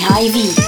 Mihai V.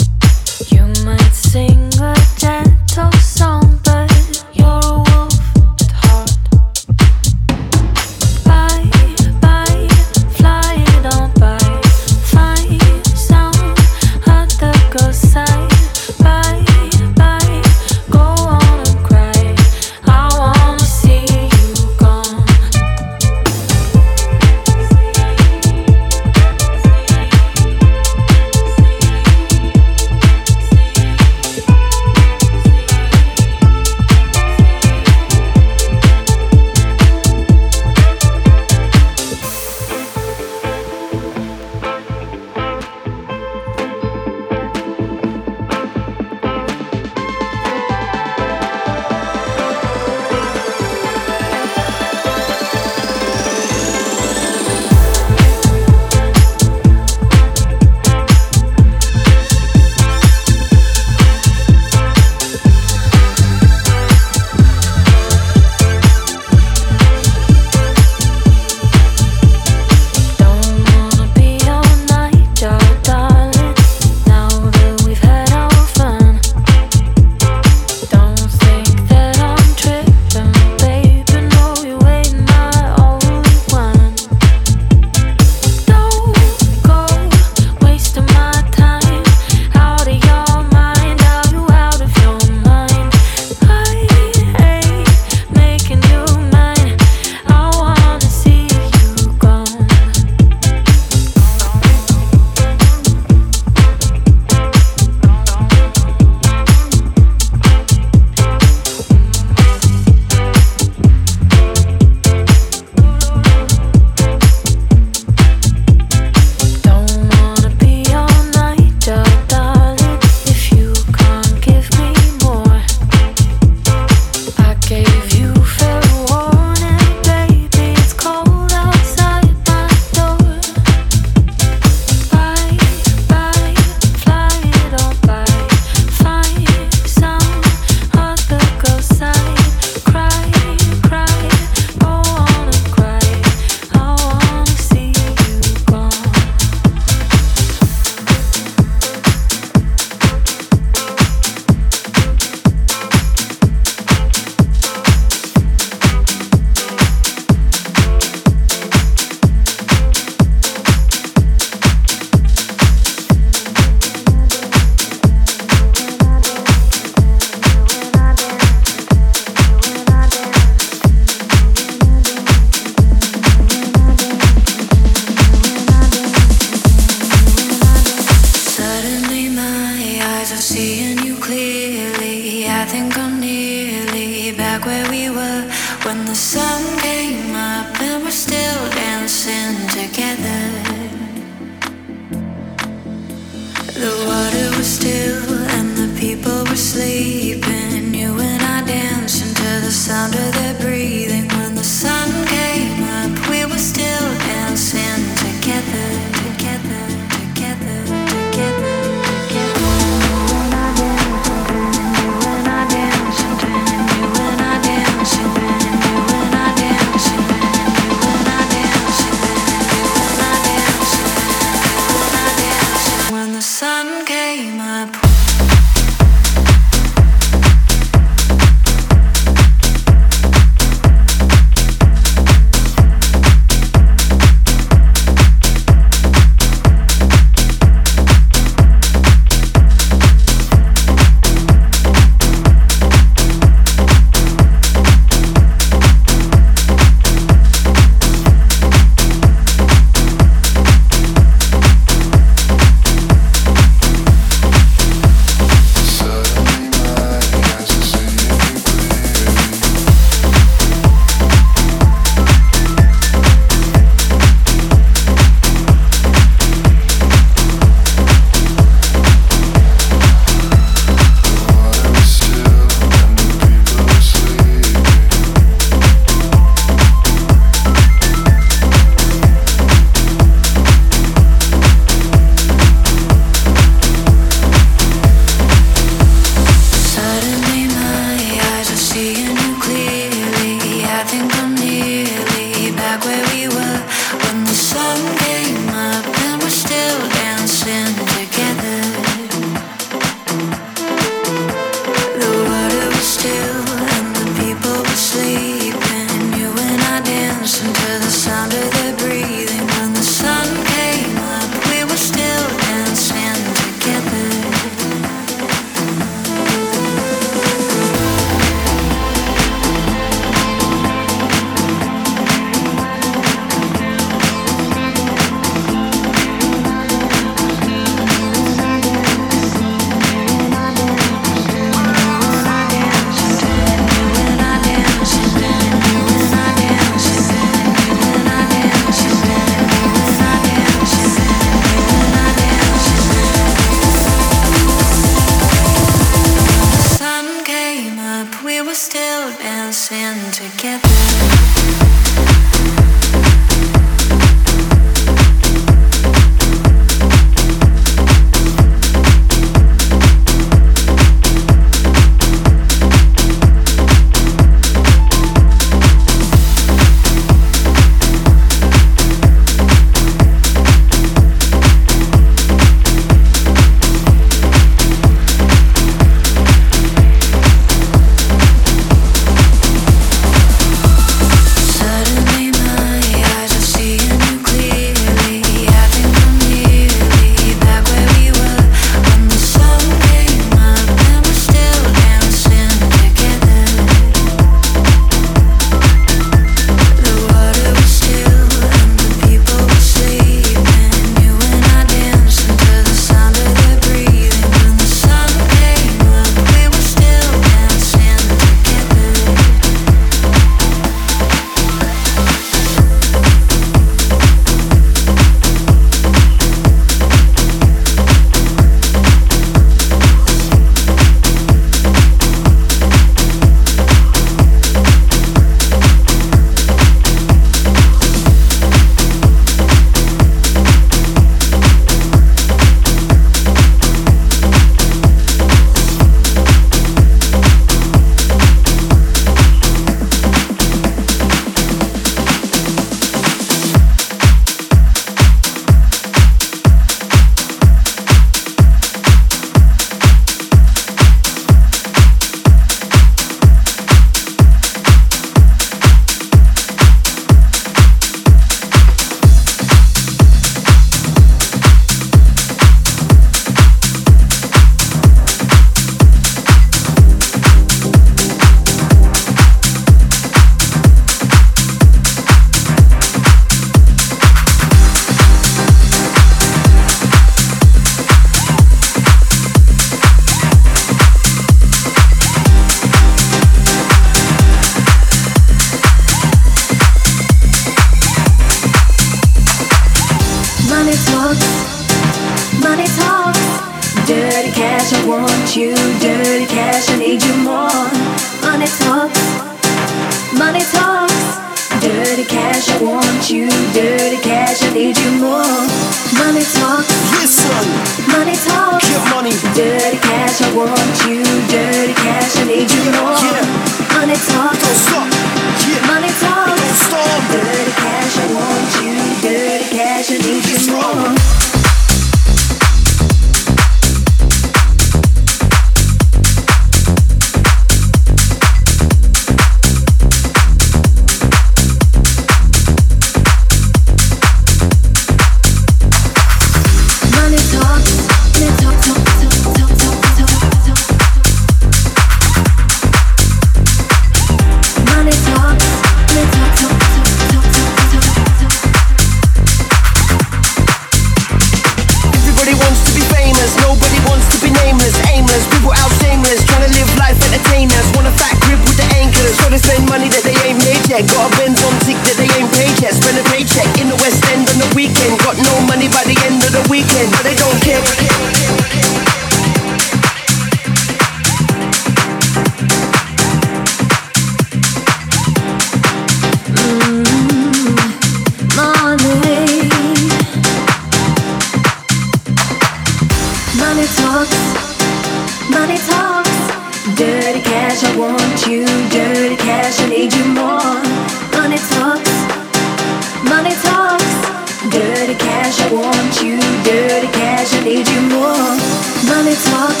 small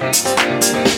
Thank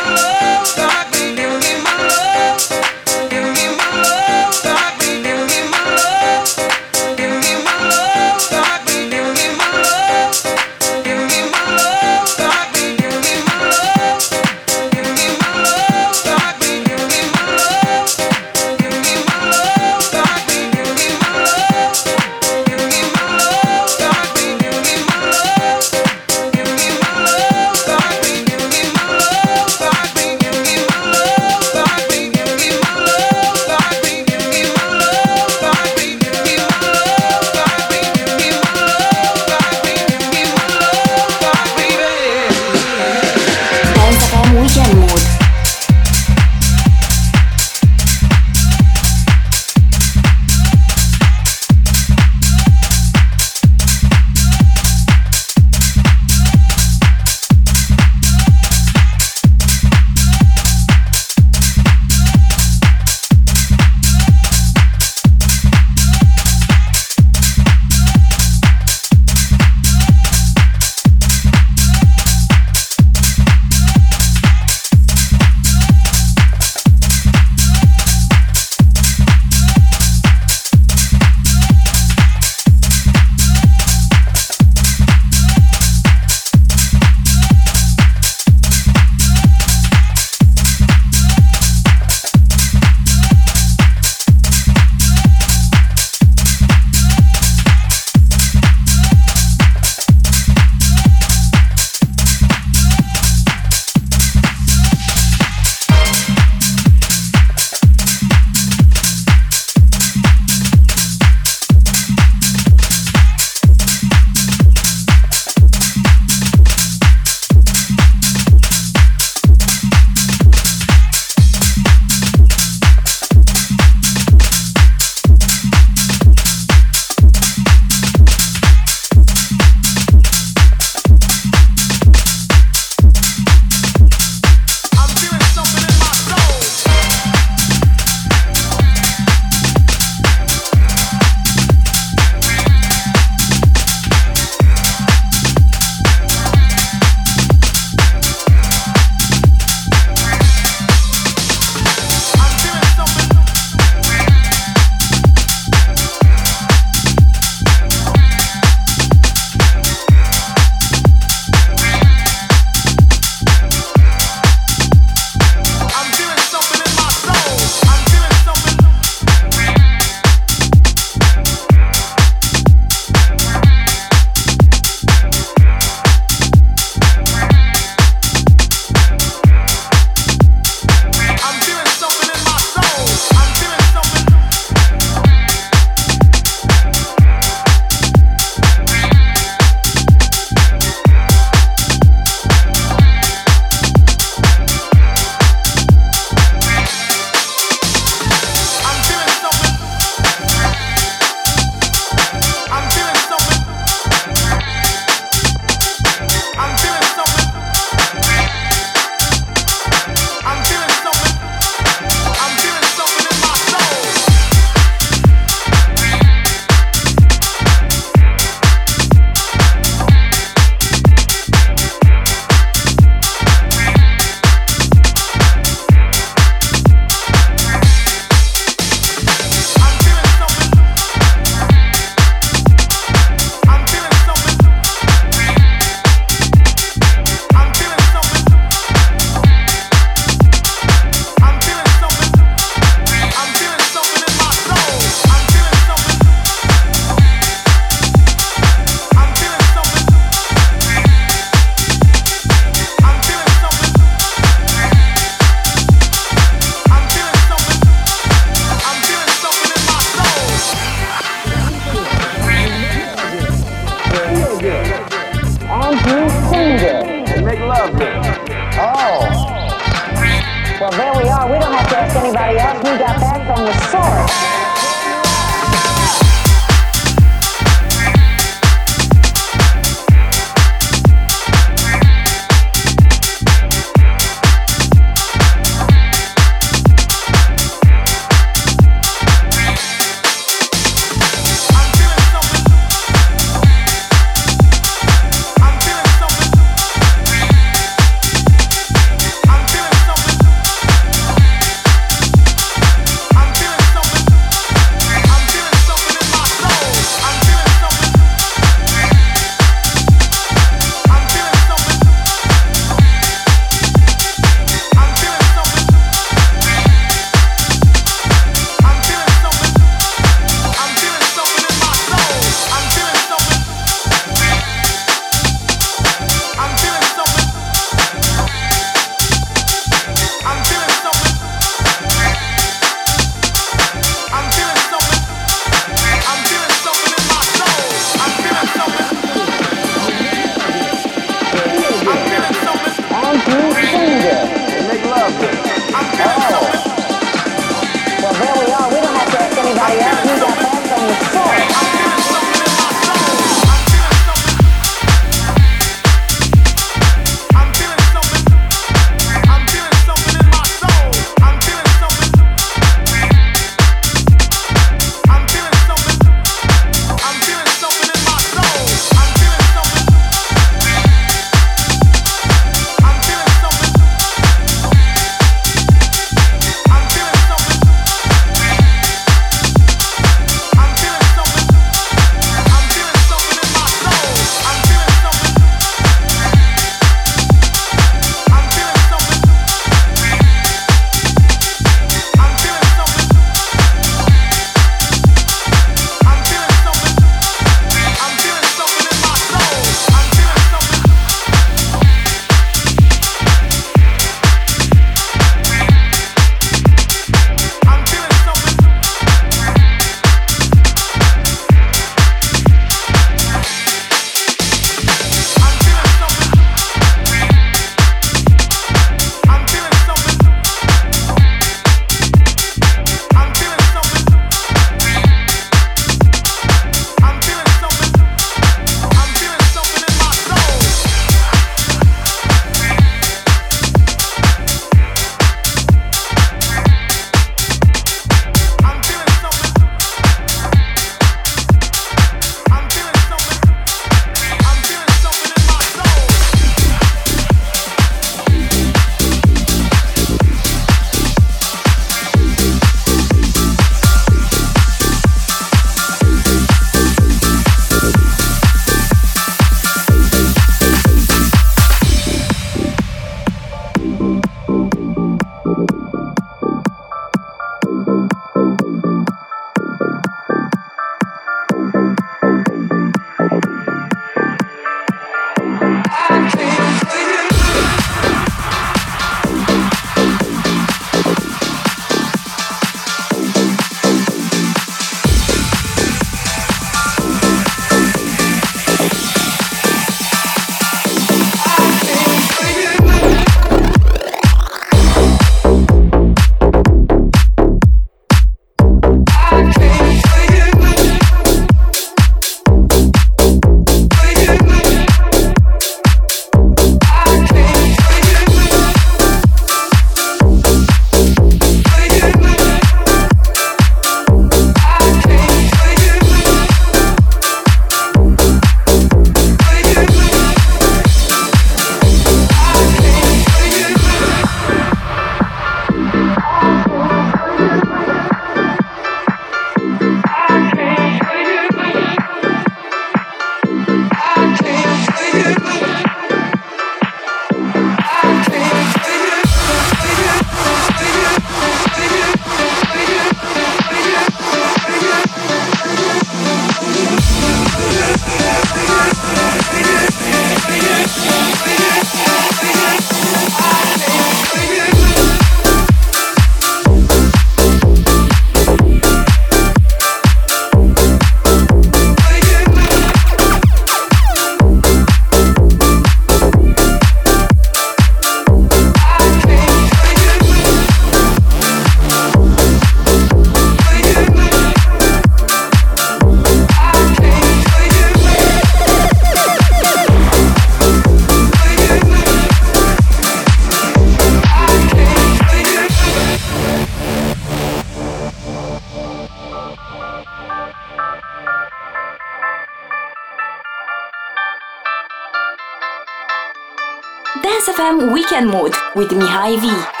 Mode with Mihai V.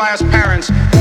doesn't show.